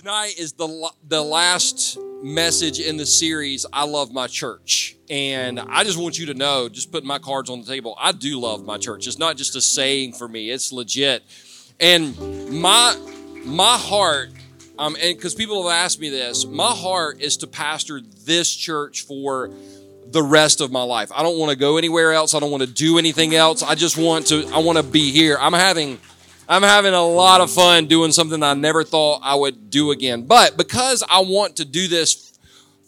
tonight is the the last message in the series I love my church and I just want you to know just putting my cards on the table I do love my church it's not just a saying for me it's legit and my my heart um and cuz people have asked me this my heart is to pastor this church for the rest of my life. I don't want to go anywhere else. I don't want to do anything else. I just want to I want to be here. I'm having I'm having a lot of fun doing something I never thought I would do again. But because I want to do this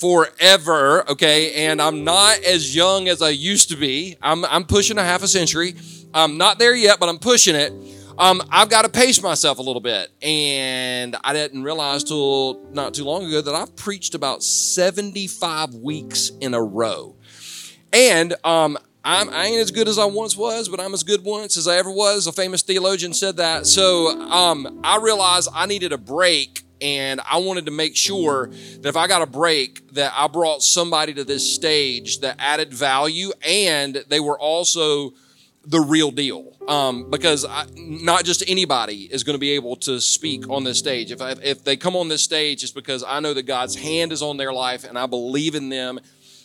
forever, okay, and I'm not as young as I used to be, I'm, I'm pushing a half a century. I'm not there yet, but I'm pushing it. Um, I've got to pace myself a little bit. And I didn't realize till not too long ago that I've preached about 75 weeks in a row. And um, I'm, I ain't as good as I once was, but I'm as good once as I ever was. A famous theologian said that. So um, I realized I needed a break, and I wanted to make sure that if I got a break, that I brought somebody to this stage that added value, and they were also the real deal. Um, because I, not just anybody is going to be able to speak on this stage. If I, if they come on this stage, it's because I know that God's hand is on their life, and I believe in them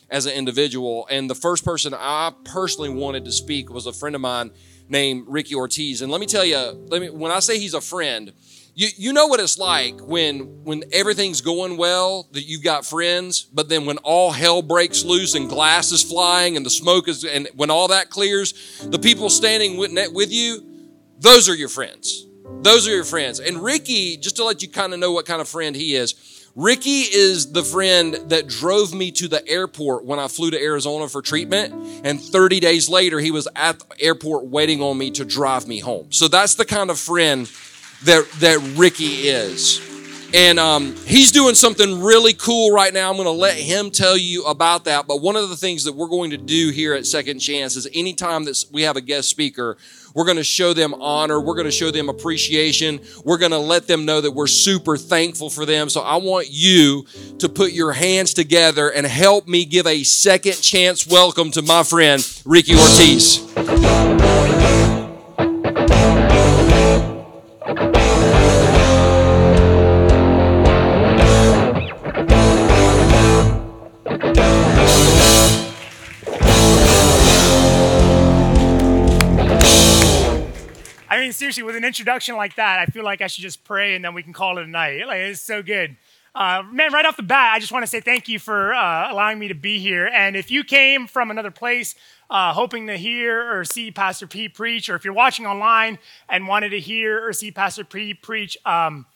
as an individual. And the first person I personally wanted to speak was a friend of mine named Ricky Ortiz. And let me tell you, let me when I say he's a friend, you, you know what it's like when when everything's going well that you've got friends, but then when all hell breaks loose and glass is flying and the smoke is and when all that clears, the people standing with, with you, those are your friends. Those are your friends. And Ricky, just to let you kind of know what kind of friend he is, Ricky is the friend that drove me to the airport when I flew to Arizona for treatment. And 30 days later, he was at the airport waiting on me to drive me home. So that's the kind of friend that, that Ricky is. And um, he's doing something really cool right now. I'm going to let him tell you about that. But one of the things that we're going to do here at Second Chance is anytime that we have a guest speaker, we're going to show them honor. We're going to show them appreciation. We're going to let them know that we're super thankful for them. So I want you to put your hands together and help me give a second chance welcome to my friend, Ricky Ortiz. Seriously, with an introduction like that, I feel like I should just pray and then we can call it a night. Like, it's so good. Uh, man, right off the bat, I just want to say thank you for uh, allowing me to be here. And if you came from another place uh, hoping to hear or see Pastor P preach, or if you're watching online and wanted to hear or see Pastor P preach, um,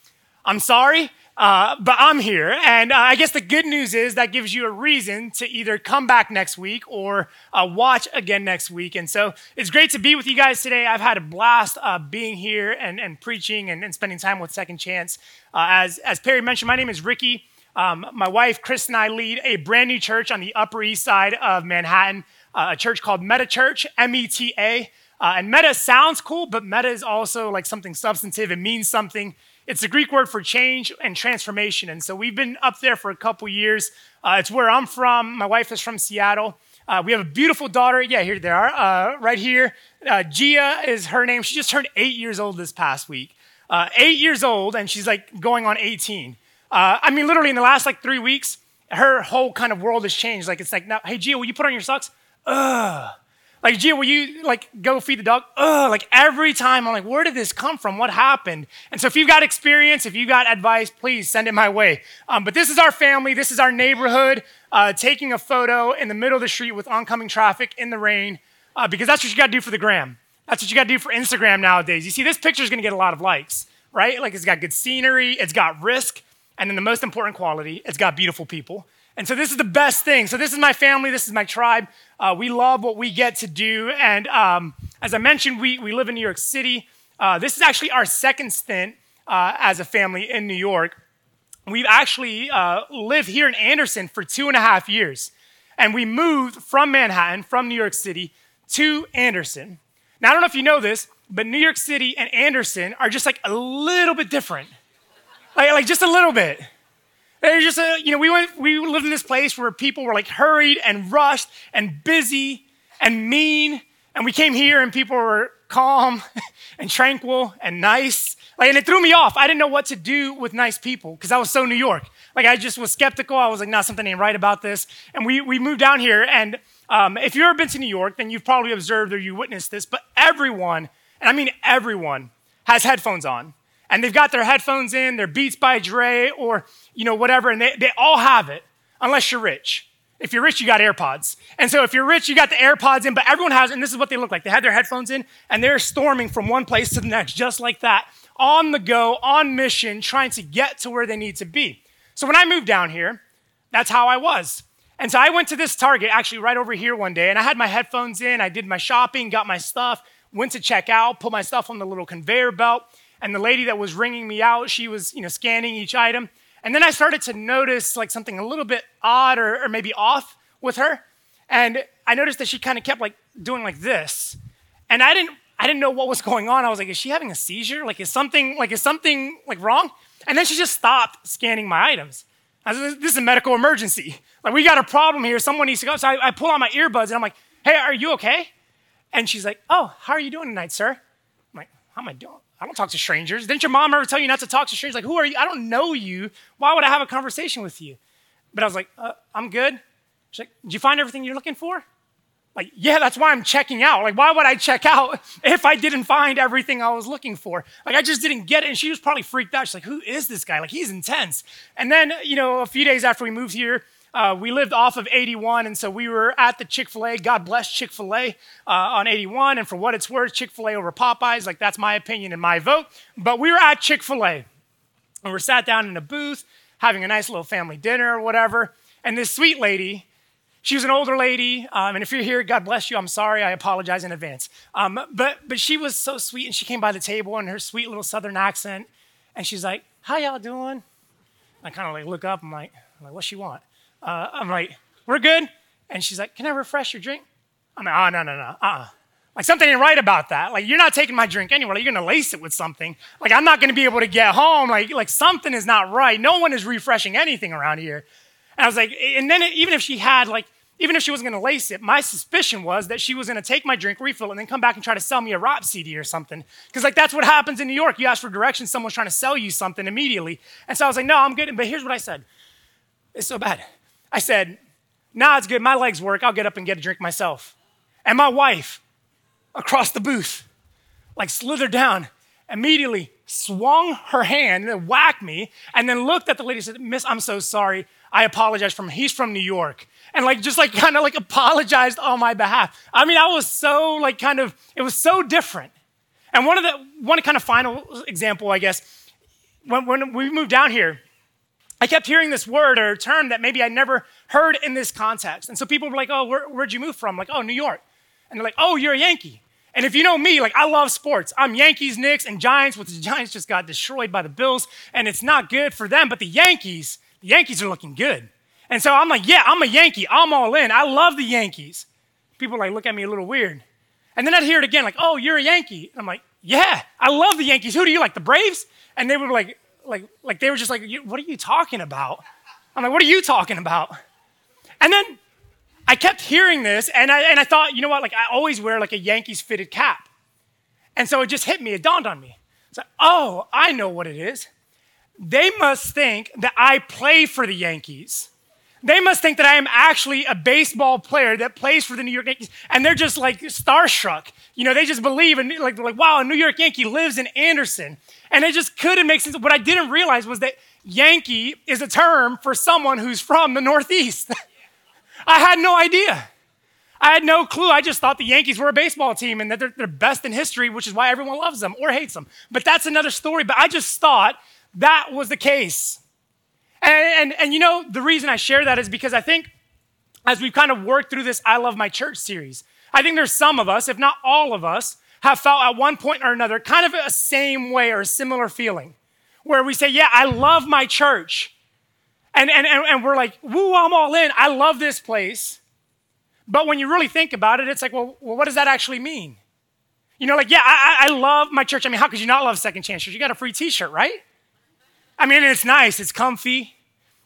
I'm sorry. Uh, but I'm here. And uh, I guess the good news is that gives you a reason to either come back next week or uh, watch again next week. And so it's great to be with you guys today. I've had a blast uh, being here and, and preaching and, and, spending time with Second Chance. Uh, as, as Perry mentioned, my name is Ricky. Um, my wife, Chris, and I lead a brand new church on the Upper East Side of Manhattan, uh, a church called Meta Church, M E T A. and meta sounds cool, but meta is also like something substantive. It means something. It's the Greek word for change and transformation. And so we've been up there for a couple years. Uh, it's where I'm from. My wife is from Seattle. Uh, we have a beautiful daughter. Yeah, here they are, uh, right here. Uh, Gia is her name. She just turned eight years old this past week. Uh, eight years old, and she's like going on 18. Uh, I mean, literally in the last like three weeks, her whole kind of world has changed. Like, it's like, now, hey, Gia, will you put on your socks? Ugh. Like, Gia, will you like go feed the dog? Ugh, like every time I'm like, where did this come from? What happened? And so if you've got experience, if you've got advice, please send it my way. Um, but this is our family. This is our neighborhood. Uh, taking a photo in the middle of the street with oncoming traffic in the rain, uh, because that's what you got to do for the gram. That's what you got to do for Instagram nowadays. You see, this picture is to get a lot of likes, right? Like it's got good scenery, it's got risk, and then the most important quality, it's got beautiful people. And so this is the best thing. So this is my family, this is my tribe. Uh, we love what we get to do. And um, as I mentioned, we, we live in New York City. Uh, this is actually our second stint uh, as a family in New York. We've actually uh, lived here in Anderson for two and a half years. And we moved from Manhattan, from New York City, to Anderson. Now, I don't know if you know this, but New York City and Anderson are just like a little bit different. Like, like just a little bit. There's just a, you know, we went, we lived in this place where people were like hurried and rushed and busy and mean. And we came here and people were calm and tranquil and nice. Like, and it threw me off. I didn't know what to do with nice people because I was so New York. Like, I just was skeptical. I was like, nah, something ain't right about this. And we, we moved down here. And um, if you've ever been to New York, then you've probably observed or you witnessed this. But everyone, and I mean everyone, has headphones on. And they've got their headphones in, their Beats by Dre or, you know, whatever. And they, they all have it, unless you're rich. If you're rich, you got AirPods. And so if you're rich, you got the AirPods in, but everyone has, and this is what they look like. They have their headphones in and they're storming from one place to the next, just like that, on the go, on mission, trying to get to where they need to be. So when I moved down here, that's how I was. And so I went to this Target, actually right over here one day, and I had my headphones in, I did my shopping, got my stuff, went to check out, put my stuff on the little conveyor belt, and the lady that was ringing me out, she was, you know, scanning each item. And then I started to notice like something a little bit odd or, or maybe off with her. And I noticed that she kind of kept like doing like this. And I didn't I didn't know what was going on. I was like, is she having a seizure? Like is something like is something like wrong? And then she just stopped scanning my items. I was, this is a medical emergency. Like we got a problem here. Someone needs to go. So I, I pull out my earbuds and I'm like, hey, are you okay? And she's like, oh, how are you doing tonight, sir? I'm like, how am I doing? I don't talk to strangers. Didn't your mom ever tell you not to talk to strangers? Like, who are you? I don't know you. Why would I have a conversation with you? But I was like, uh, I'm good. She's like, did you find everything you're looking for? Like, yeah, that's why I'm checking out. Like, why would I check out if I didn't find everything I was looking for? Like, I just didn't get it. And she was probably freaked out. She's like, who is this guy? Like, he's intense. And then, you know, a few days after we moved here, uh, we lived off of 81, and so we were at the Chick fil A. God bless Chick fil A uh, on 81. And for what it's worth, Chick fil A over Popeyes, like that's my opinion and my vote. But we were at Chick fil A, and we're sat down in a booth having a nice little family dinner or whatever. And this sweet lady, she was an older lady, um, and if you're here, God bless you. I'm sorry. I apologize in advance. Um, but but she was so sweet, and she came by the table in her sweet little Southern accent, and she's like, "How y'all doing?" I kind of like look up. I'm like, I'm like, "What she want?" Uh, I'm like, we're good. And she's like, can I refresh your drink? I'm like, oh, no, no, no, uh-uh. Like something ain't right about that. Like you're not taking my drink anywhere. Like, you're gonna lace it with something. Like I'm not gonna be able to get home. Like like something is not right. No one is refreshing anything around here. And I was like, and then it, even if she had like, even if she wasn't gonna lace it, my suspicion was that she was gonna take my drink, refill, and then come back and try to sell me a rap CD or something. Because like that's what happens in New York. You ask for directions, someone's trying to sell you something immediately. And so I was like, no, I'm good. But here's what I said. It's so bad. I said, Nah, it's good. My legs work. I'll get up and get a drink myself. And my wife, across the booth, like slithered down, immediately swung her hand and whacked me, and then looked at the lady and said, Miss, I'm so sorry. I apologize from he's from New York. And like just like kind of like apologized on my behalf. I mean, I was so like kind of, it was so different. And one of the one kind of final example, I guess, when, when we moved down here, I kept hearing this word or term that maybe I never heard in this context. And so people were like, oh, where, would you move from? Like, oh, New York. And they're like, oh, you're a Yankee. And if you know me, like, I love sports. I'm Yankees, Knicks, and Giants, which the Giants just got destroyed by the Bills, and it's not good for them. But the Yankees, the Yankees are looking good. And so I'm like, yeah, I'm a Yankee. I'm all in. I love the Yankees. People like look at me a little weird. And then I'd hear it again, like, oh, you're a Yankee. And I'm like, yeah, I love the Yankees. Who do you like, the Braves? And they were like, like, like they were just like, what are you talking about? I'm like, what are you talking about? And then I kept hearing this, and I, and I thought, you know what? Like, I always wear like a Yankees fitted cap. And so it just hit me, it dawned on me. It's like, oh, I know what it is. They must think that I play for the Yankees. They must think that I am actually a baseball player that plays for the New York Yankees, and they're just like starstruck. You know, they just believe and like, like, wow, a New York Yankee lives in Anderson. And it just couldn't make sense. What I didn't realize was that Yankee is a term for someone who's from the Northeast. I had no idea. I had no clue. I just thought the Yankees were a baseball team and that they're, they're best in history, which is why everyone loves them or hates them. But that's another story. But I just thought that was the case. And, and, and you know, the reason I share that is because I think as we've kind of worked through this I Love My Church series, I think there's some of us, if not all of us, have felt at one point or another kind of a same way or a similar feeling where we say, Yeah, I love my church. And, and, and, and we're like, Woo, I'm all in. I love this place. But when you really think about it, it's like, Well, well what does that actually mean? You know, like, yeah, I, I love my church. I mean, how could you not love Second Chance Church? You got a free t shirt, right? I mean, it's nice, it's comfy.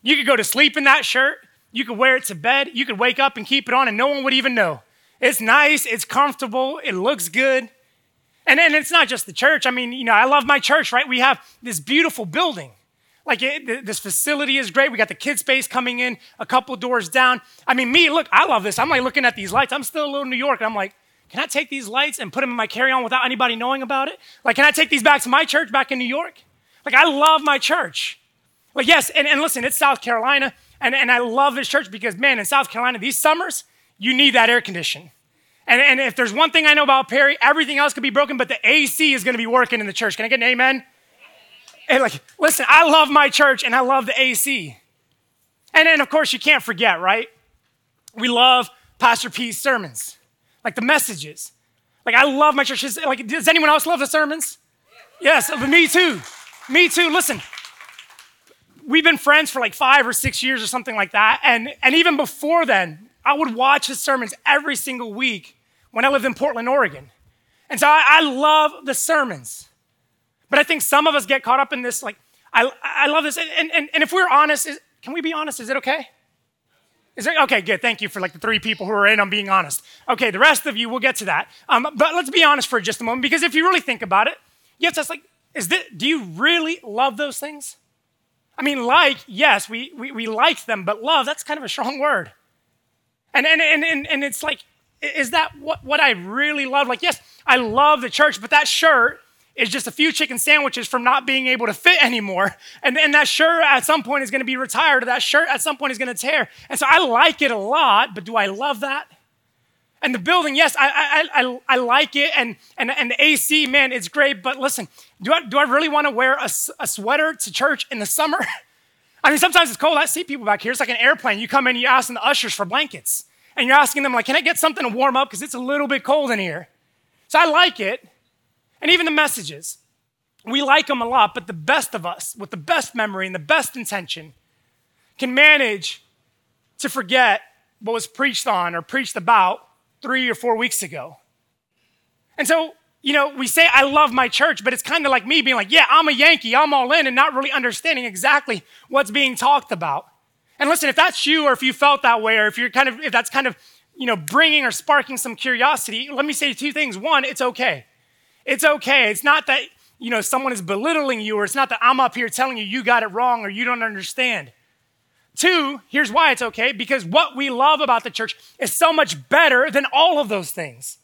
You could go to sleep in that shirt. You could wear it to bed. You could wake up and keep it on, and no one would even know. It's nice, it's comfortable, it looks good. And, and it's not just the church. I mean, you know, I love my church, right? We have this beautiful building. Like it, this facility is great. We got the kid space coming in a couple doors down. I mean, me, look, I love this. I'm like looking at these lights. I'm still a little New York. And I'm like, can I take these lights and put them in my carry on without anybody knowing about it? Like, can I take these back to my church back in New York? Like, I love my church. Like, yes, and, and listen, it's South Carolina, and, and I love this church because, man, in South Carolina, these summers, you need that air condition. And, and if there's one thing I know about Perry, everything else could be broken, but the AC is going to be working in the church. Can I get an amen? And like, listen, I love my church and I love the AC. And then, of course, you can't forget, right? We love Pastor P's sermons, like the messages. Like, I love my church. Like, does anyone else love the sermons? Yes, me too. Me too. Listen, we've been friends for like five or six years or something like that. And, and even before then, I would watch his sermons every single week when I lived in Portland, Oregon. And so I, I love the sermons. But I think some of us get caught up in this, like, I, I love this. And, and, and if we're honest, is, can we be honest? Is it okay? Is it okay? Good. Thank you for like the three people who are in on being honest. Okay, the rest of you, we'll get to that. Um, but let's be honest for just a moment, because if you really think about it, you have to ask, like, is this, do you really love those things? I mean, like, yes, we, we, we like them, but love, that's kind of a strong word. And, and, and, and, and it's like, is that what, what I really love? Like, yes, I love the church, but that shirt is just a few chicken sandwiches from not being able to fit anymore. And, and that shirt at some point is going to be retired, or that shirt at some point is going to tear. And so I like it a lot, but do I love that? And the building, yes, I, I, I, I like it. And, and, and the AC, man, it's great. But listen, do I, do I really want to wear a, a sweater to church in the summer? I mean, sometimes it's cold. I see people back here. It's like an airplane. You come in, you ask the ushers for blankets. And you're asking them, like, can I get something to warm up? Because it's a little bit cold in here. So I like it. And even the messages, we like them a lot, but the best of us, with the best memory and the best intention, can manage to forget what was preached on or preached about three or four weeks ago. And so, you know, we say, I love my church, but it's kind of like me being like, yeah, I'm a Yankee, I'm all in, and not really understanding exactly what's being talked about. And listen, if that's you, or if you felt that way, or if you're kind of, if that's kind of, you know, bringing or sparking some curiosity, let me say two things. One, it's okay. It's okay. It's not that, you know, someone is belittling you, or it's not that I'm up here telling you you got it wrong or you don't understand. Two, here's why it's okay because what we love about the church is so much better than all of those things.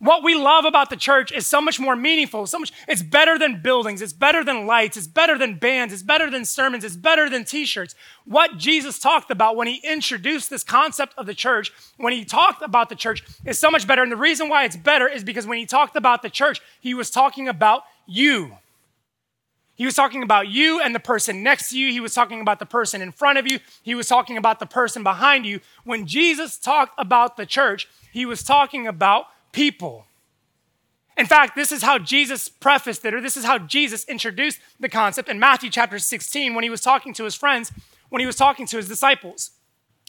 What we love about the church is so much more meaningful, so much it's better than buildings, it's better than lights, it's better than bands, it's better than sermons, it's better than t-shirts. What Jesus talked about when he introduced this concept of the church, when he talked about the church is so much better. And the reason why it's better is because when he talked about the church, he was talking about you. He was talking about you and the person next to you. He was talking about the person in front of you. He was talking about the person behind you. When Jesus talked about the church, he was talking about people. In fact, this is how Jesus prefaced it, or this is how Jesus introduced the concept in Matthew chapter 16 when he was talking to his friends, when he was talking to his disciples.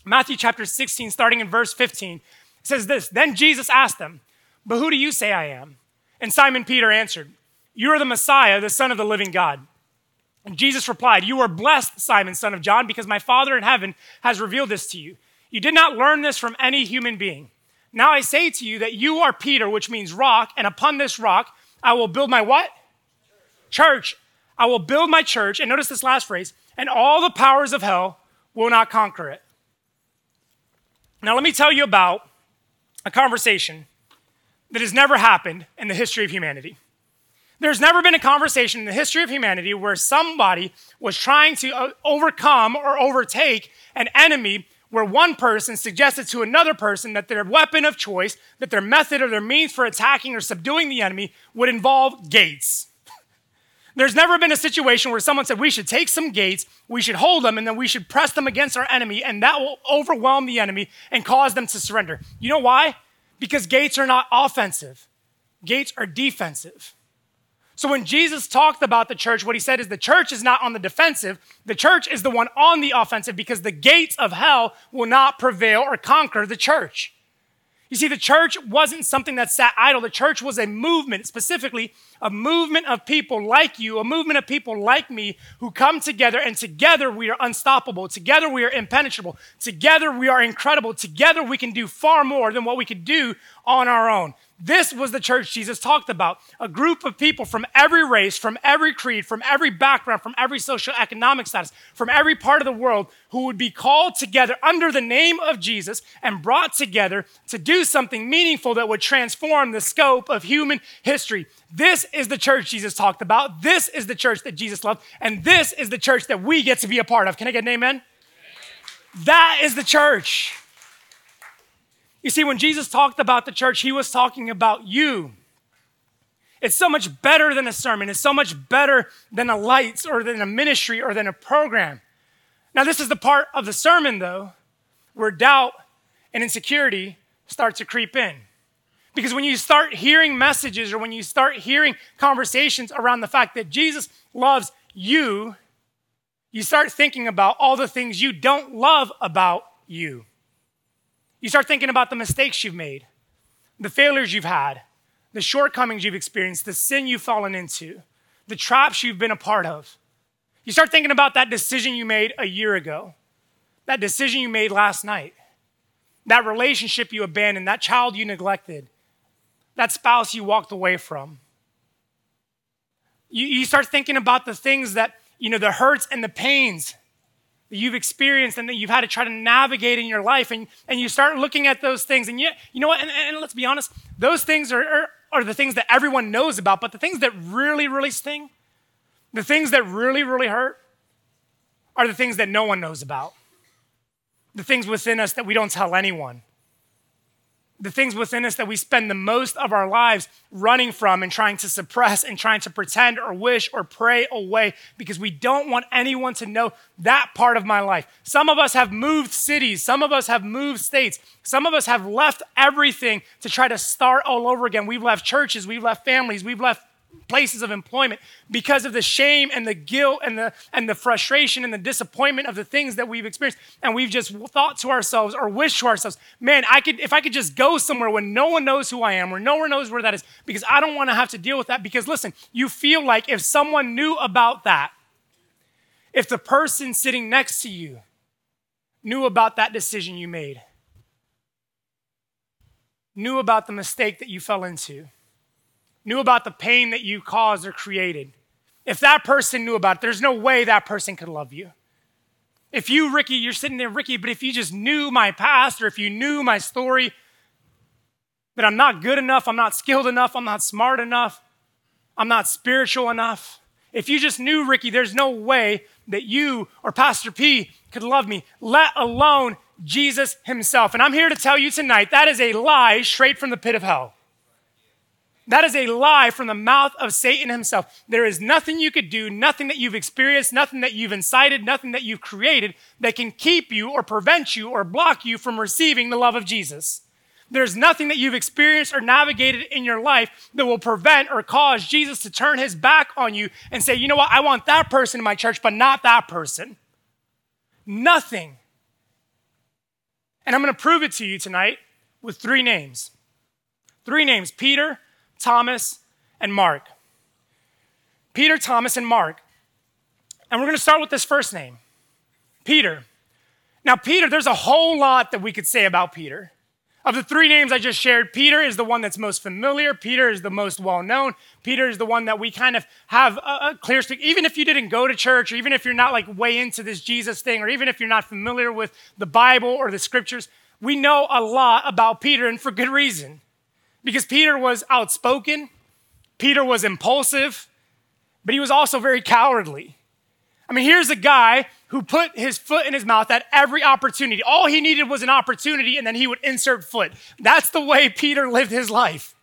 Matthew chapter 16, starting in verse 15, says this Then Jesus asked them, But who do you say I am? And Simon Peter answered, You are the Messiah, the Son of the living God. And Jesus replied, You are blessed, Simon, son of John, because my Father in heaven has revealed this to you. You did not learn this from any human being. Now I say to you that you are Peter, which means rock, and upon this rock I will build my what? Church. I will build my church, and notice this last phrase, and all the powers of hell will not conquer it. Now let me tell you about a conversation that has never happened in the history of humanity. There's never been a conversation in the history of humanity where somebody was trying to uh, overcome or overtake an enemy where one person suggested to another person that their weapon of choice, that their method or their means for attacking or subduing the enemy would involve gates. There's never been a situation where someone said, we should take some gates, we should hold them, and then we should press them against our enemy, and that will overwhelm the enemy and cause them to surrender. You know why? Because gates are not offensive, gates are defensive. So when Jesus talked about the church, what he said is the church is not on the defensive. The church is the one on the offensive because the gates of hell will not prevail or conquer the church. You see, the church wasn't something that sat idle. The church was a movement, specifically a movement of people like you, a movement of people like me who come together and together we are unstoppable. Together we are impenetrable. Together we are incredible. Together we can do far more than what we could do on our own. This was the church Jesus talked about a group of people from every race, from every creed, from every background, from every social economic status, from every part of the world who would be called together under the name of Jesus and brought together to do something meaningful that would transform the scope of human history. This is the church Jesus talked about. This is the church that Jesus loved. And this is the church that we get to be a part of. Can I get an amen? amen. That is the church. You see, when Jesus talked about the church, he was talking about you. It's so much better than a sermon. It's so much better than a lights or than a ministry or than a program. Now, this is the part of the sermon, though, where doubt and insecurity start to creep in. Because when you start hearing messages or when you start hearing conversations around the fact that Jesus loves you, you start thinking about all the things you don't love about you. You start thinking about the mistakes you've made, the failures you've had, the shortcomings you've experienced, the sin you've fallen into, the traps you've been a part of. You start thinking about that decision you made a year ago, that decision you made last night, that relationship you abandoned, that child you neglected, that spouse you walked away from. You, you start thinking about the things that, you know, the hurts and the pains that you've experienced and that you've had to try to navigate in your life. And, and you start looking at those things. And you, you know what? And, and let's be honest, those things are, are, are the things that everyone knows about. But the things that really, really sting, the things that really, really hurt, are the things that no one knows about. The things within us that we don't tell anyone the things within us that we spend the most of our lives running from and trying to suppress and trying to pretend or wish or pray away because we don't want anyone to know that part of my life. Some of us have moved cities, some of us have moved states, some of us have left everything to try to start all over again. We've left churches, we've left families, we've left places of employment because of the shame and the guilt and the, and the frustration and the disappointment of the things that we've experienced. And we've just thought to ourselves or wished to ourselves, man, I could, if I could just go somewhere where no one knows who I am, where no one knows where that is, because I don't want to have to deal with that. Because listen, you feel like if someone knew about that, if the person sitting next to you knew about that decision you made, knew about the mistake that you fell into, knew about the pain that you caused or created, if that person knew about it, there's no way that person could love you. If you, Ricky, you're sitting there, Ricky, but if you just knew my past or if you knew my story, that I'm not good enough, I'm not skilled enough, I'm not smart enough, I'm not spiritual enough. If you just knew, Ricky, there's no way that you or Pastor P could love me, let alone Jesus himself. And I'm here to tell you tonight that is a lie straight from the pit of hell. That is a lie from the mouth of Satan himself. There is nothing you could do, nothing that you've experienced, nothing that you've incited, nothing that you've created that can keep you or prevent you or block you from receiving the love of Jesus. There's nothing that you've experienced or navigated in your life that will prevent or cause Jesus to turn his back on you and say, you know what, I want that person in my church, but not that person. Nothing. And I'm going to prove it to you tonight with three names. Three names Peter, Thomas, and Mark. Peter, Thomas, and Mark. And we're going to start with this first name Peter. Now, Peter, there's a whole lot that we could say about Peter. Of the three names I just shared, Peter is the one that's most familiar. Peter is the most well known. Peter is the one that we kind of have a, clear stick. Even if you didn't go to church, or even if you're not like way into this Jesus thing, or even if you're not familiar with the Bible or the scriptures, we know a lot about Peter and for good reason because Peter was outspoken, Peter was impulsive, but he was also very cowardly. I mean, here's a guy who put his foot in his mouth at every opportunity. All he needed was an opportunity, and then he would insert foot. That's the way Peter lived his life.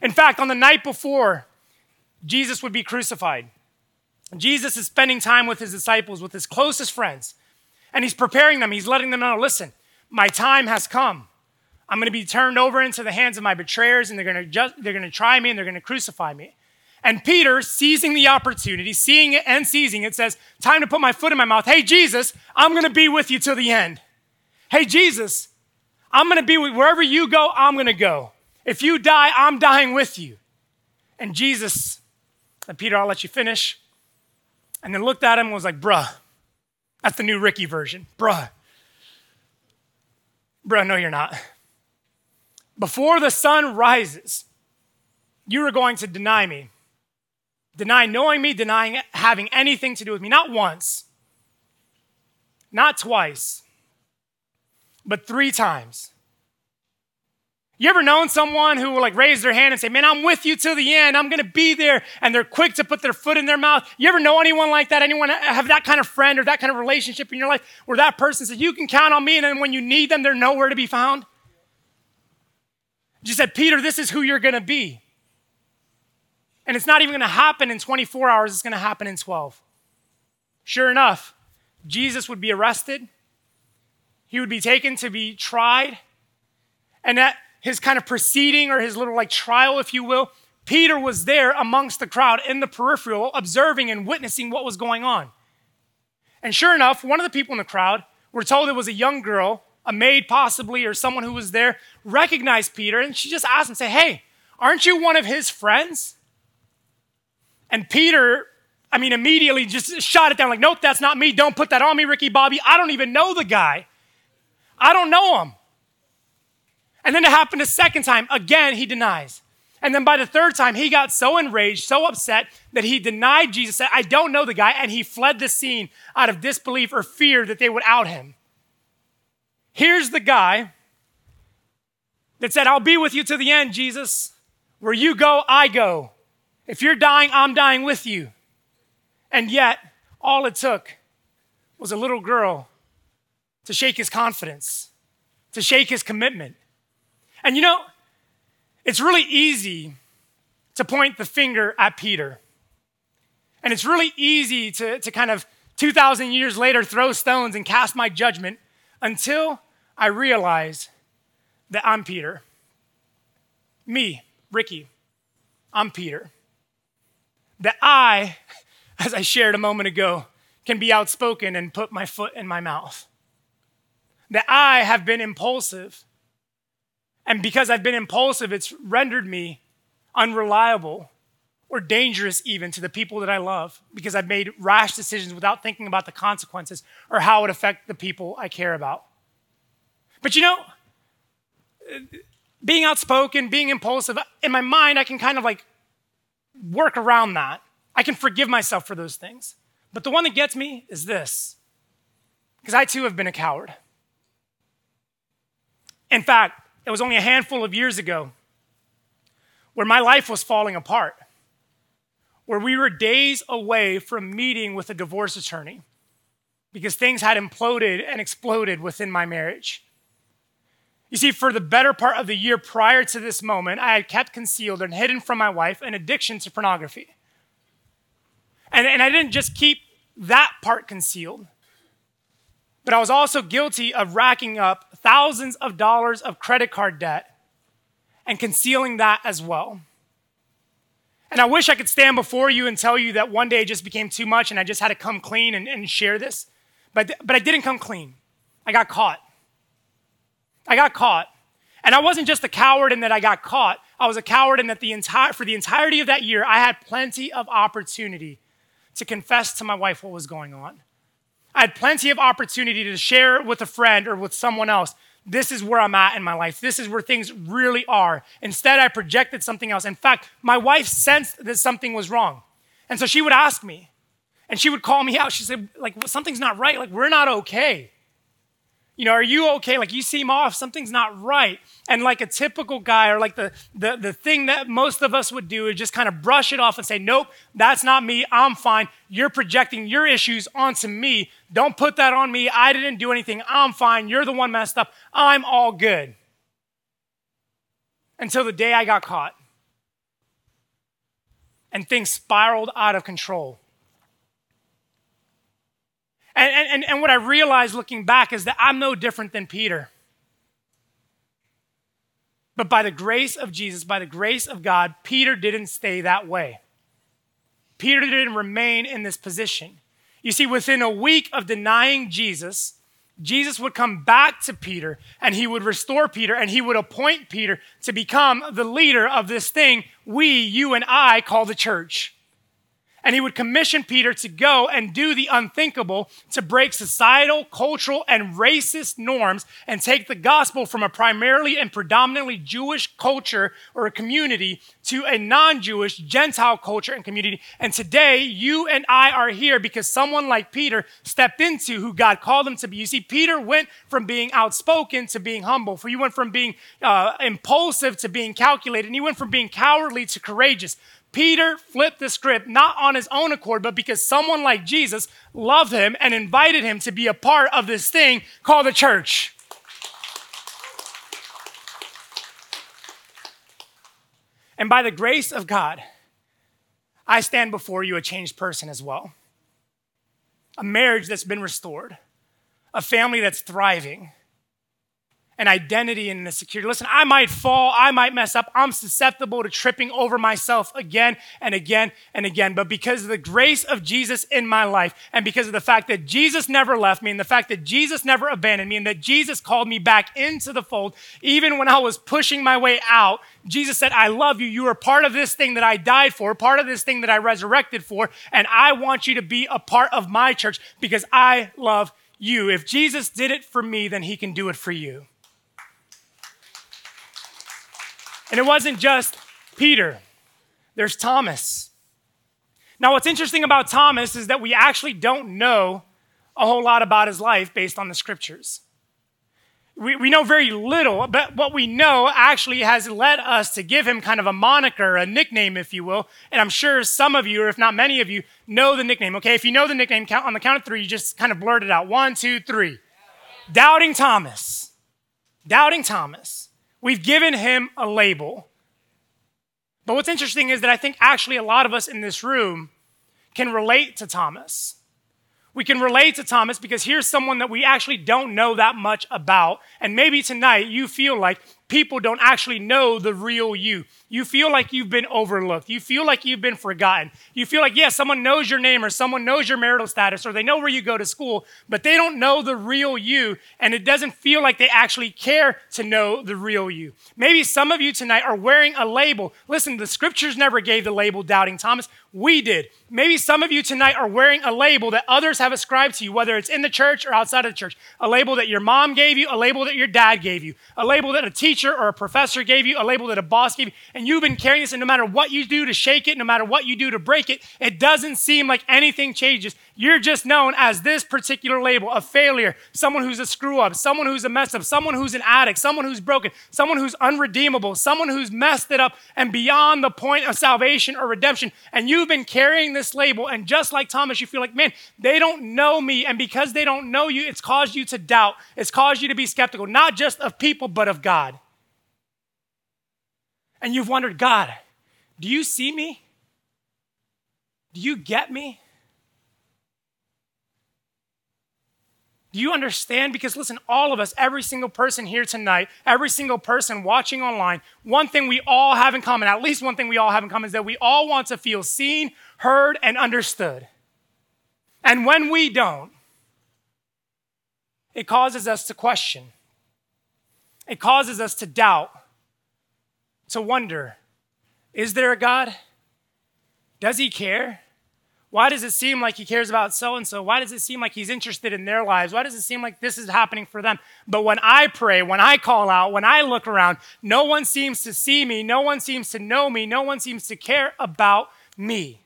In fact, on the night before Jesus would be crucified, Jesus is spending time with his disciples, with his closest friends, and he's preparing them. He's letting them know listen, my time has come. I'm going to be turned over into the hands of my betrayers, and they're going to just, they're going to try me and they're going to crucify me. And Peter, seizing the opportunity, seeing it and seizing it, says, Time to put my foot in my mouth. Hey, Jesus, I'm going to be with you till the end. Hey, Jesus, I'm going to be with wherever you go, I'm going to go. If you die, I'm dying with you. And Jesus, and Peter, I'll let you finish. And then looked at him and was like, Bruh, that's the new Ricky version. Bruh. Bruh, no, you're not. Before the sun rises, you are going to deny me. Deny knowing me, denying having anything to do with me. Not once, not twice, but three times. You ever known someone who will like raise their hand and say, Man, I'm with you till the end. I'm going to be there. And they're quick to put their foot in their mouth. You ever know anyone like that? Anyone have that kind of friend or that kind of relationship in your life where that person says, You can count on me. And then when you need them, they're nowhere to be found? You said, Peter, this is who you're going to be. And it's not even going to happen in 24 hours, it's going to happen in 12. Sure enough, Jesus would be arrested, he would be taken to be tried. And at his kind of proceeding or his little like trial, if you will, Peter was there amongst the crowd in the peripheral, observing and witnessing what was going on. And sure enough, one of the people in the crowd, we're told it was a young girl, a maid possibly, or someone who was there, recognized Peter, and she just asked him, say, Hey, aren't you one of his friends? And Peter, I mean, immediately just shot it down like, nope, that's not me. Don't put that on me, Ricky Bobby. I don't even know the guy. I don't know him. And then it happened a second time. Again, he denies. And then by the third time, he got so enraged, so upset that he denied Jesus, said, I don't know the guy, and he fled the scene out of disbelief or fear that they would out him. Here's the guy that said, I'll be with you to the end, Jesus. Where you go, I go. If you're dying, I'm dying with you. And yet, all it took was a little girl to shake his confidence, to shake his commitment. And you know, it's really easy to point the finger at Peter. And it's really easy to, to kind of 2,000 years later throw stones and cast my judgment until I realize that I'm Peter. Me, Ricky, I'm Peter that I, as I shared a moment ago, can be outspoken and put my foot in my mouth. That I have been impulsive. And because I've been impulsive, it's rendered me unreliable or dangerous even to the people that I love because I've made rash decisions without thinking about the consequences or how it would affect the people I care about. But you know, being outspoken, being impulsive, in my mind, I can kind of like work around that. I can forgive myself for those things. But the one that gets me is this because I too have been a coward. In fact, it was only a handful of years ago where my life was falling apart, where we were days away from meeting with a divorce attorney because things had imploded and exploded within my marriage. You see, for the better part of the year prior to this moment, I had kept concealed and hidden from my wife an addiction to pornography. And, and I didn't just keep that part concealed, but I was also guilty of racking up thousands of dollars of credit card debt and concealing that as well. And I wish I could stand before you and tell you that one day it just became too much and I just had to come clean and, and share this. But, but I didn't come clean. I got caught. I got caught. And I wasn't just a coward in that I got caught. I was a coward in that the entire, for the entirety of that year, I had plenty of opportunity to confess to my wife what was going on. I had plenty of opportunity to share with a friend or with someone else. This is where I'm at in my life. This is where things really are. Instead, I projected something else. In fact, my wife sensed that something was wrong. And so she would ask me, and she would call me out. She said, like, something's not right. Like, we're not okay. You know, are you okay? Like you seem off, something's not right. And like a typical guy, or like the, the, the thing that most of us would do is just kind of brush it off and say, Nope, that's not me. I'm fine. You're projecting your issues onto me. Don't put that on me. I didn't do anything. I'm fine. You're the one messed up. I'm all good. Until the day I got caught. And things spiraled out of control. And, and, and what I realized looking back is that I'm no different than Peter. But by the grace of Jesus, by the grace of God, Peter didn't stay that way. Peter didn't remain in this position. You see, within a week of denying Jesus, Jesus would come back to Peter and he would restore Peter and he would appoint Peter to become the leader of this thing we, you, and I call the church. And he would commission Peter to go and do the unthinkable to break societal, cultural, and racist norms and take the gospel from a primarily and predominantly Jewish culture or a community to a non Jewish Gentile culture and community. And today, you and I are here because someone like Peter stepped into who God called him to be. You see, Peter went from being outspoken to being humble. For he went from being uh, impulsive to being calculated, and he went from being cowardly to courageous. Peter flipped the script not on his own accord, but because someone like Jesus loved him and invited him to be a part of this thing called the church. And by the grace of God, I stand before you a changed person as well. A marriage that's been restored, a family that's thriving an identity and a security. Listen, I might fall, I might mess up. I'm susceptible to tripping over myself again and again and again. But because of the grace of Jesus in my life, and because of the fact that Jesus never left me, and the fact that Jesus never abandoned me, and that Jesus called me back into the fold, even when I was pushing my way out, Jesus said, I love you. You are part of this thing that I died for, part of this thing that I resurrected for, and I want you to be a part of my church because I love you. If Jesus did it for me, then he can do it for you. And it wasn't just Peter, there's Thomas. Now, what's interesting about Thomas is that we actually don't know a whole lot about his life based on the scriptures. We, we know very little, but what we know actually has led us to give him kind of a moniker, a nickname, if you will. And I'm sure some of you, or if not many of you, know the nickname. Okay, if you know the nickname, count on the count of three, you just kind of blurt it out. One, two, three. Doubting Thomas. Doubting Thomas. We've given him a label. But what's interesting is that I think actually a lot of us in this room can relate to Thomas. We can relate to Thomas because here's someone that we actually don't know that much about. And maybe tonight you feel like people don't actually know the real you. You feel like you've been overlooked. You feel like you've been forgotten. You feel like, yes, yeah, someone knows your name or someone knows your marital status or they know where you go to school, but they don't know the real you. And it doesn't feel like they actually care to know the real you. Maybe some of you tonight are wearing a label. Listen, the scriptures never gave the label doubting Thomas. We did. Maybe some of you tonight are wearing a label that others have ascribed to you, whether it's in the church or outside of the church. A label that your mom gave you, a label that your dad gave you, a label that a teacher or a professor gave you, a label that a boss gave you. And you've been carrying this, and no matter what you do to shake it, no matter what you do to break it, it doesn't seem like anything changes. You're just known as this particular label a failure, someone who's a screw up, someone who's a mess up, someone who's an addict, someone who's broken, someone who's unredeemable, someone who's messed it up and beyond the point of salvation or redemption. And you've been carrying this label, and just like Thomas, you feel like, man, they don't know me. And because they don't know you, it's caused you to doubt, it's caused you to be skeptical, not just of people, but of God and you've wondered, God, do you see me? Do you get me? Do you understand? Because listen, all of us, every single person here tonight, every single person watching online, one thing we all have in common, at least one thing we all have in common, is that we all want to feel seen, heard, and understood. And when we don't, it causes us to question. It causes us to doubt to wonder is there a God? Does he care? Why does it seem like he cares about so and so? Why does it seem like he's interested in their lives? Why does it seem like this is happening for them? But when I pray, when I call out, when I look around, no one seems to see me, no one seems to know me, no one seems to care about me.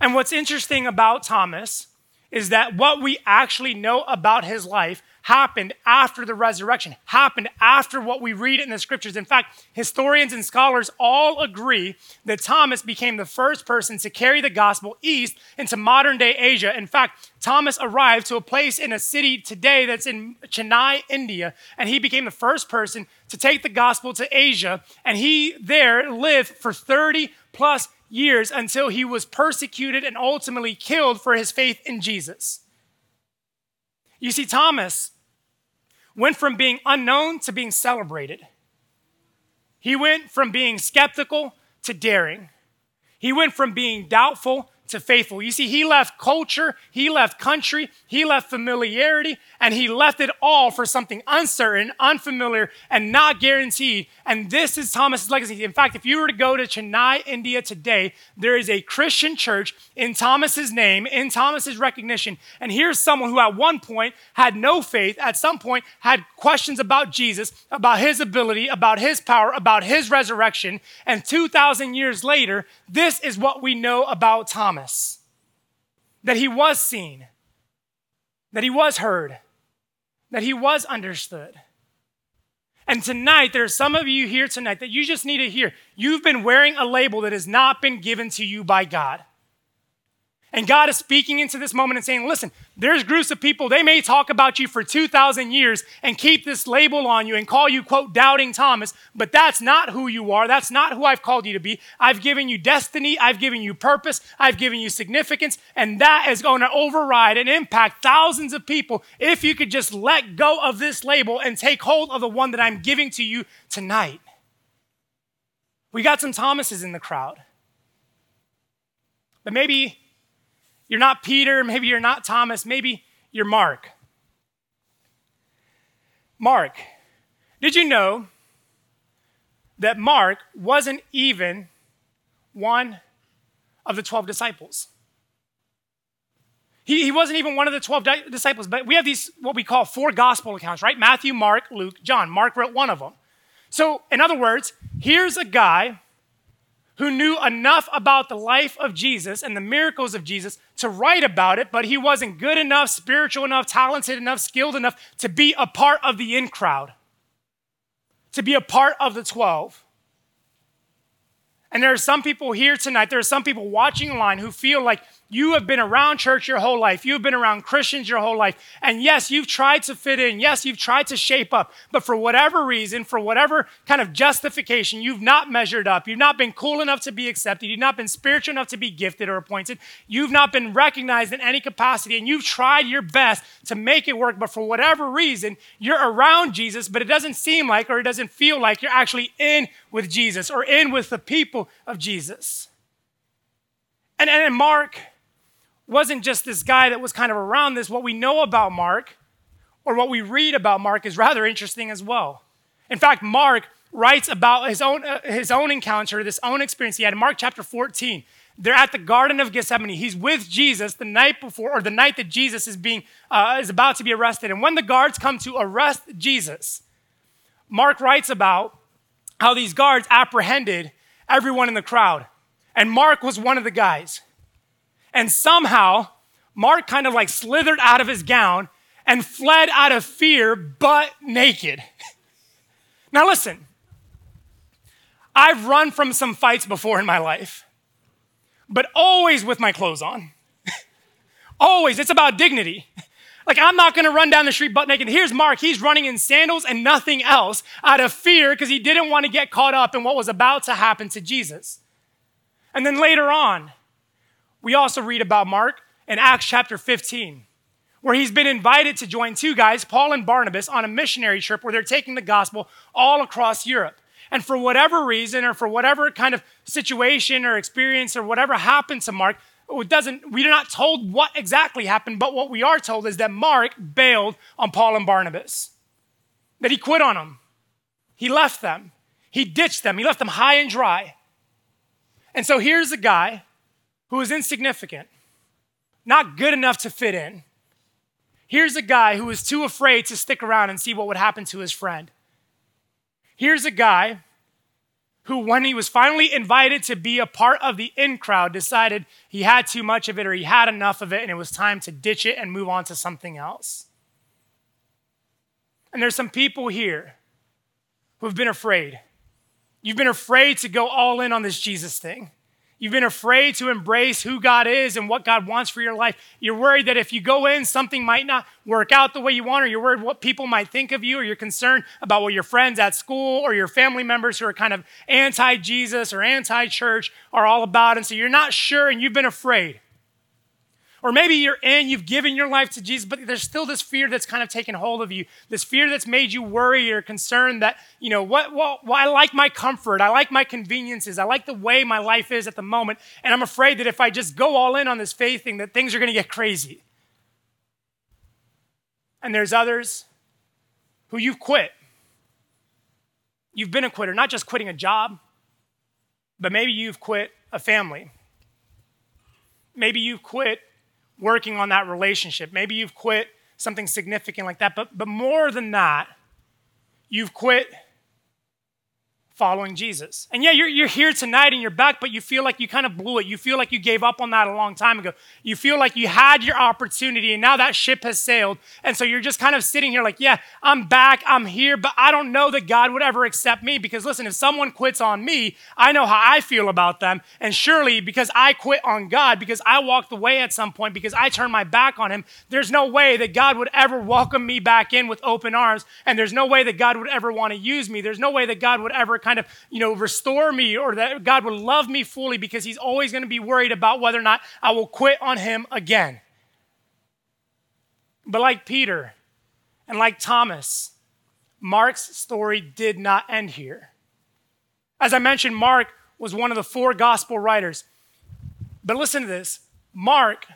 And what's interesting about Thomas is that what we actually know about his life happened after the resurrection, happened after what we read in the scriptures. In fact, historians and scholars all agree that Thomas became the first person to carry the gospel east into modern day Asia. In fact, Thomas arrived to a place in a city today that's in Chennai, India, and he became the first person to take the gospel to Asia. And he there lived for 30 plus years until he was persecuted and ultimately killed for his faith in Jesus. You see, Thomas went from being unknown to being celebrated. He went from being skeptical to daring. He went from being doubtful to faithful. You see, he left culture, he left country, he left familiarity, and he left it all for something uncertain, unfamiliar, and not guaranteed. And this is Thomas's legacy. In fact, if you were to go to Chennai, India today, there is a Christian church in Thomas's name, in Thomas's recognition. And here's someone who at one point had no faith, at some point had questions about Jesus, about his ability, about his power, about his resurrection. And 2,000 years later, this is what we know about Thomas that he was seen, that he was heard, that he was understood. And tonight, there are some of you here tonight that you just need to hear. You've been wearing a label that has not been given to you by God. And God is speaking into this moment and saying, listen, there's groups of people, they may talk about you for 2,000 years and keep this label on you and call you, quote, doubting Thomas, but that's not who you are. That's not who I've called you to be. I've given you destiny. I've given you purpose. I've given you significance. And that is going to override and impact thousands of people if you could just let go of this label and take hold of the one that I'm giving to you tonight. We got some Thomases in the crowd. But maybe you're not Peter, maybe you're not Thomas, maybe you're Mark. Mark, did you know that Mark wasn't even one of the 12 disciples? He, he wasn't even one of the 12 di- disciples, but we have these, what we call four gospel accounts, right? Matthew, Mark, Luke, John. Mark wrote one of them. So, in other words, here's a guy who knew enough about the life of Jesus and the miracles of Jesus to write about it, but he wasn't good enough, spiritual enough, talented enough, skilled enough to be a part of the in crowd, to be a part of the 12. And there are some people here tonight, there are some people watching online who feel like you have been around church your whole life. You've been around Christians your whole life. And yes, you've tried to fit in. Yes, you've tried to shape up. But for whatever reason, for whatever kind of justification, you've not measured up. You've not been cool enough to be accepted. You've not been spiritual enough to be gifted or appointed. You've not been recognized in any capacity. And you've tried your best to make it work. But for whatever reason, you're around Jesus, but it doesn't seem like or it doesn't feel like you're actually in with Jesus or in with the people of Jesus. And, and Mark, wasn't just this guy that was kind of around this. What we know about Mark, or what we read about Mark, is rather interesting as well. In fact, Mark writes about his own, uh, his own encounter, this own experience he had in Mark chapter 14. They're at the Garden of Gethsemane. He's with Jesus the night before, or the night that Jesus is being uh, is about to be arrested. And when the guards come to arrest Jesus, Mark writes about how these guards apprehended everyone in the crowd, and Mark was one of the guys. And somehow, Mark kind of like slithered out of his gown and fled out of fear, but naked. now, listen, I've run from some fights before in my life, but always with my clothes on. always. It's about dignity. Like, I'm not gonna run down the street butt naked. Here's Mark. He's running in sandals and nothing else out of fear because he didn't want to get caught up in what was about to happen to Jesus. And then later on, we also read about Mark in Acts chapter 15, where he's been invited to join two guys, Paul and Barnabas, on a missionary trip where they're taking the gospel all across Europe. And for whatever reason, or for whatever kind of situation or experience or whatever happened to Mark, it doesn't, we're not told what exactly happened, but what we are told is that Mark bailed on Paul and Barnabas, that he quit on them. He left them. He ditched them. He left them high and dry. And so here's a guy who is insignificant, not good enough to fit in. Here's a guy who was too afraid to stick around and see what would happen to his friend. Here's a guy who, when he was finally invited to be a part of the in crowd, decided he had too much of it or he had enough of it and it was time to ditch it and move on to something else. And there's some people here who have been afraid. You've been afraid to go all in on this Jesus thing. You've been afraid to embrace who God is and what God wants for your life. You're worried that if you go in, something might not work out the way you want, or you're worried what people might think of you, or you're concerned about what your friends at school or your family members who are kind of anti Jesus or anti church are all about. And so you're not sure and you've been afraid. Or maybe you're in, you've given your life to Jesus, but there's still this fear that's kind of taken hold of you. This fear that's made you worry or concerned that, you know, what, well, well, I like my comfort. I like my conveniences. I like the way my life is at the moment. And I'm afraid that if I just go all in on this faith thing, that things are going to get crazy. And there's others who you've quit. You've been a quitter, not just quitting a job, but maybe you've quit a family. Maybe you've quit working on that relationship. Maybe you've quit something significant like that. But, but more than that, you've quit following Jesus. And yeah, you're, you're here tonight and you're back, but you feel like you kind of blew it. You feel like you gave up on that a long time ago. You feel like you had your opportunity and now that ship has sailed. And so you're just kind of sitting here like, yeah, I'm back, I'm here, but I don't know that God would ever accept me because listen, if someone quits on me, I know how I feel about them. And surely because I quit on God, because I walked away at some point, because I turned my back on him, there's no way that God would ever welcome me back in with open arms. And there's no way that God would ever want to use me. There's no way that God would ever kind of, you know, restore me or that God would love me fully because he's always going to be worried about whether or not I will quit on him again. But like Peter and like Thomas, Mark's story did not end here. As I mentioned, Mark was one of the four gospel writers. But listen to this Mark,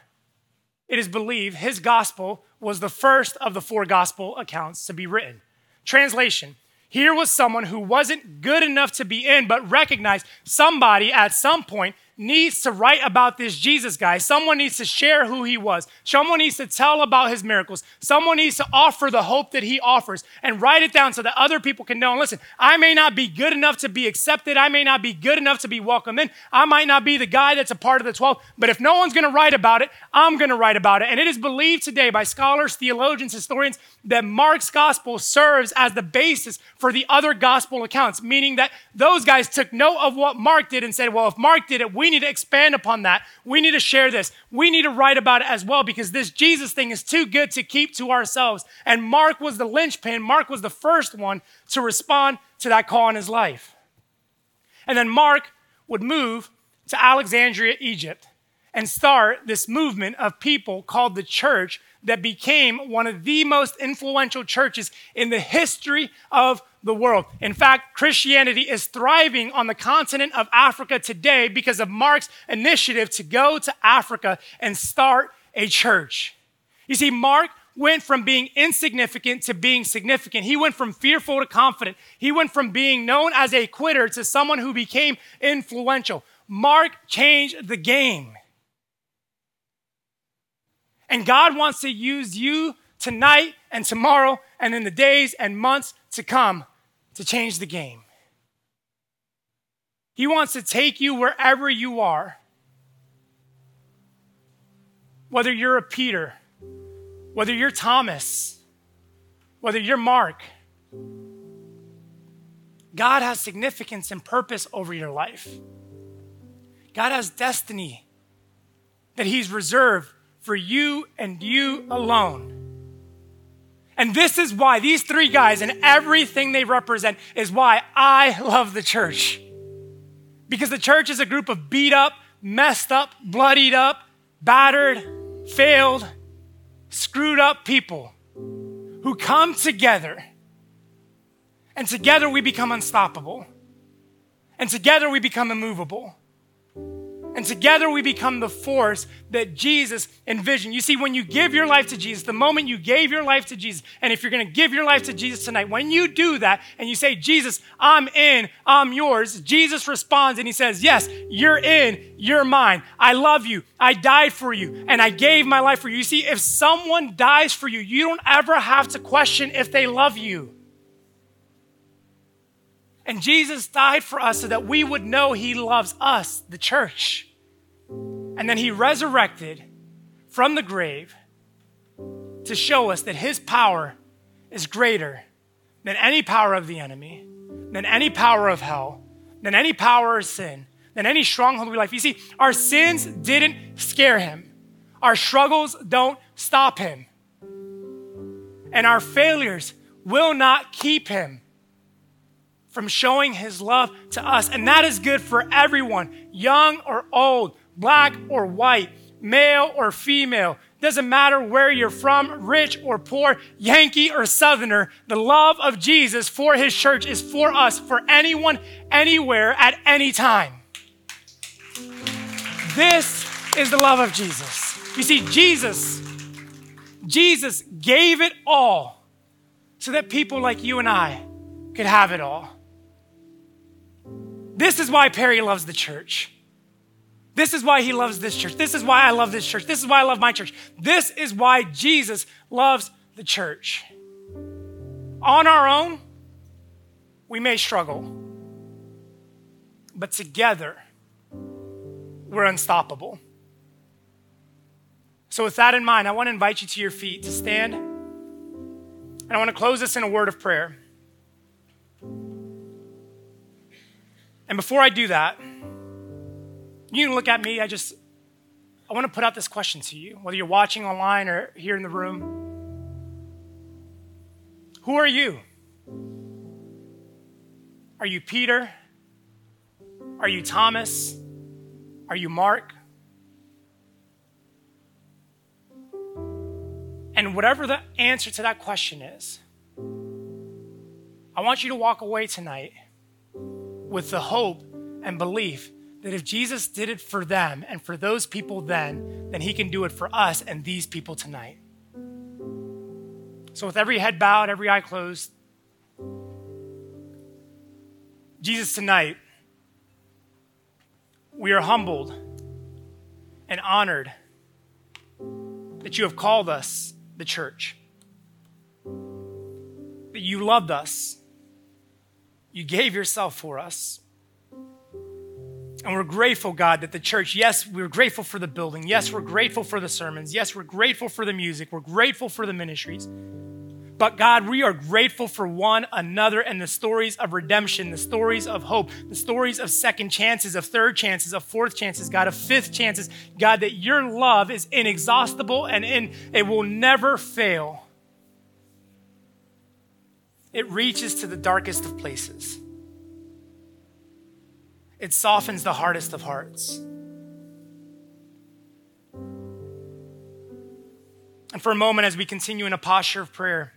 it is believed, his gospel was the first of the four gospel accounts to be written. Translation here was someone who wasn't good enough to be in, but recognized somebody at some point needs to write about this Jesus guy. Someone needs to share who he was. Someone needs to tell about his miracles. Someone needs to offer the hope that he offers and write it down so that other people can know. And listen, I may not be good enough to be accepted. I may not be good enough to be welcomed in. I might not be the guy that's a part of the 12, but if no one's going to write about it, I'm going to write about it. And it is believed today by scholars, theologians, historians that Mark's gospel serves as the basis for the other gospel accounts, meaning that those guys took note of what Mark did and said, well, if Mark did it, we need to expand upon that. We need to share this. We need to write about it as well because this Jesus thing is too good to keep to ourselves. And Mark was the linchpin. Mark was the first one to respond to that call in his life. And then Mark would move to Alexandria, Egypt, and start this movement of people called the church that became one of the most influential churches in the history of the world. In fact, Christianity is thriving on the continent of Africa today because of Mark's initiative to go to Africa and start a church. You see, Mark went from being insignificant to being significant. He went from fearful to confident. He went from being known as a quitter to someone who became influential. Mark changed the game. And God wants to use you tonight and tomorrow and in the days and months to come to change the game. He wants to take you wherever you are. Whether you're a Peter, whether you're Thomas, whether you're Mark, God has significance and purpose over your life. God has destiny that He's reserved for you and you alone. And this is why these three guys and everything they represent is why I love the church. Because the church is a group of beat up, messed up, bloodied up, battered, failed, screwed up people who come together. And together we become unstoppable. And together we become immovable. And together we become the force that Jesus envisioned. You see, when you give your life to Jesus, the moment you gave your life to Jesus, and if you're going to give your life to Jesus tonight, when you do that and you say, Jesus, I'm in, I'm yours, Jesus responds and he says, Yes, you're in, you're mine. I love you. I died for you, and I gave my life for you. You see, if someone dies for you, you don't ever have to question if they love you. And Jesus died for us so that we would know He loves us, the church. And then he resurrected from the grave to show us that his power is greater than any power of the enemy, than any power of hell, than any power of sin, than any stronghold of life. You see, our sins didn't scare him. Our struggles don't stop him. And our failures will not keep him from showing his love to us. And that is good for everyone, young or old, black or white, male or female. Doesn't matter where you're from, rich or poor, Yankee or Southerner. The love of Jesus for his church is for us, for anyone, anywhere, at any time. This is the love of Jesus. You see, Jesus, Jesus gave it all so that people like you and I could have it all. This is why Perry loves the church. This is why he loves this church. This is why I love this church. This is why I love my church. This is why Jesus loves the church. On our own, we may struggle, but together, we're unstoppable. So, with that in mind, I want to invite you to your feet to stand. And I want to close this in a word of prayer. And before I do that, you can look at me. I just, I want to put out this question to you, whether you're watching online or here in the room. Who are you? Are you Peter? Are you Thomas? Are you Mark? And whatever the answer to that question is, I want you to walk away tonight with the hope and belief that if Jesus did it for them and for those people then, then he can do it for us and these people tonight. So, with every head bowed, every eye closed, Jesus, tonight, we are humbled and honored that you have called us the church, that you loved us, you gave yourself for us. And we're grateful, God, that the church, yes, we're grateful for the building. Yes, we're grateful for the sermons. Yes, we're grateful for the music. We're grateful for the ministries. But God, we are grateful for one another and the stories of redemption, the stories of hope, the stories of second chances, of third chances, of fourth chances, God, of fifth chances. God, that your love is inexhaustible and in, it will never fail. It reaches to the darkest of places it softens the hardest of hearts. And for a moment, as we continue in a posture of prayer,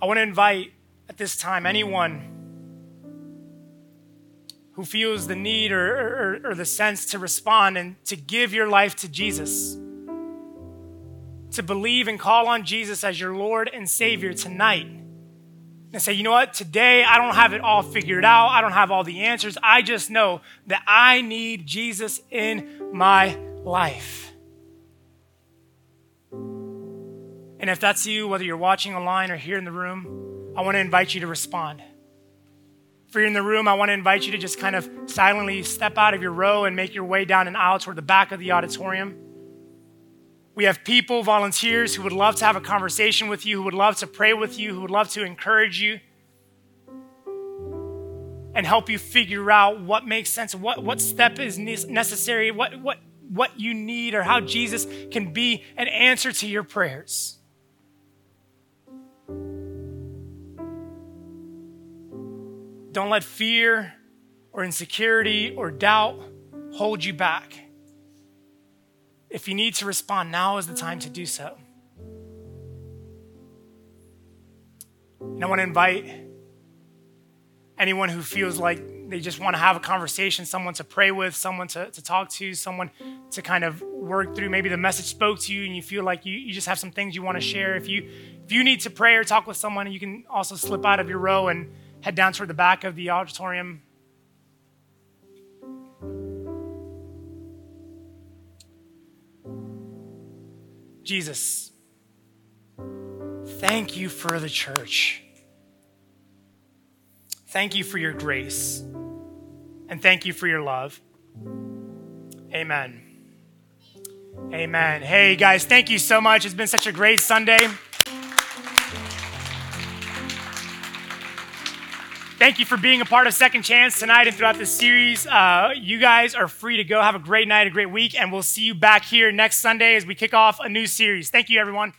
I want to invite at this time anyone who feels the need or, or, or, the sense to respond and to give your life to Jesus, to believe and call on Jesus as your Lord and Savior tonight and say, you know what, today I don't have it all figured out. I don't have all the answers. I just know that I need Jesus in my life. And if that's you, whether you're watching online or here in the room, I want to invite you to respond. If you're in the room, I want to invite you to just kind of silently step out of your row and make your way down an aisle toward the back of the auditorium. We have people, volunteers, who would love to have a conversation with you, who would love to pray with you, who would love to encourage you and help you figure out what makes sense, what, what step is necessary, what, what, what you need, or how Jesus can be an answer to your prayers. Don't let fear or insecurity or doubt hold you back. If you need to respond, now is the time to do so. And I want to invite anyone who feels like they just want to have a conversation, someone to pray with, someone to, to talk to, someone to kind of work through. Maybe the message spoke to you and you feel like you, you just have some things you want to share. If you if you need to pray or talk with someone, you can also slip out of your row and head down toward the back of the auditorium Jesus, thank you for the church. Thank you for your grace. And thank you for your love. Amen. Amen. Hey, guys, thank you so much. It's been such a great Sunday. Thank you for being a part of Second Chance tonight and throughout this series. Uh, you guys are free to go. Have a great night, a great week, and we'll see you back here next Sunday as we kick off a new series. Thank you, everyone.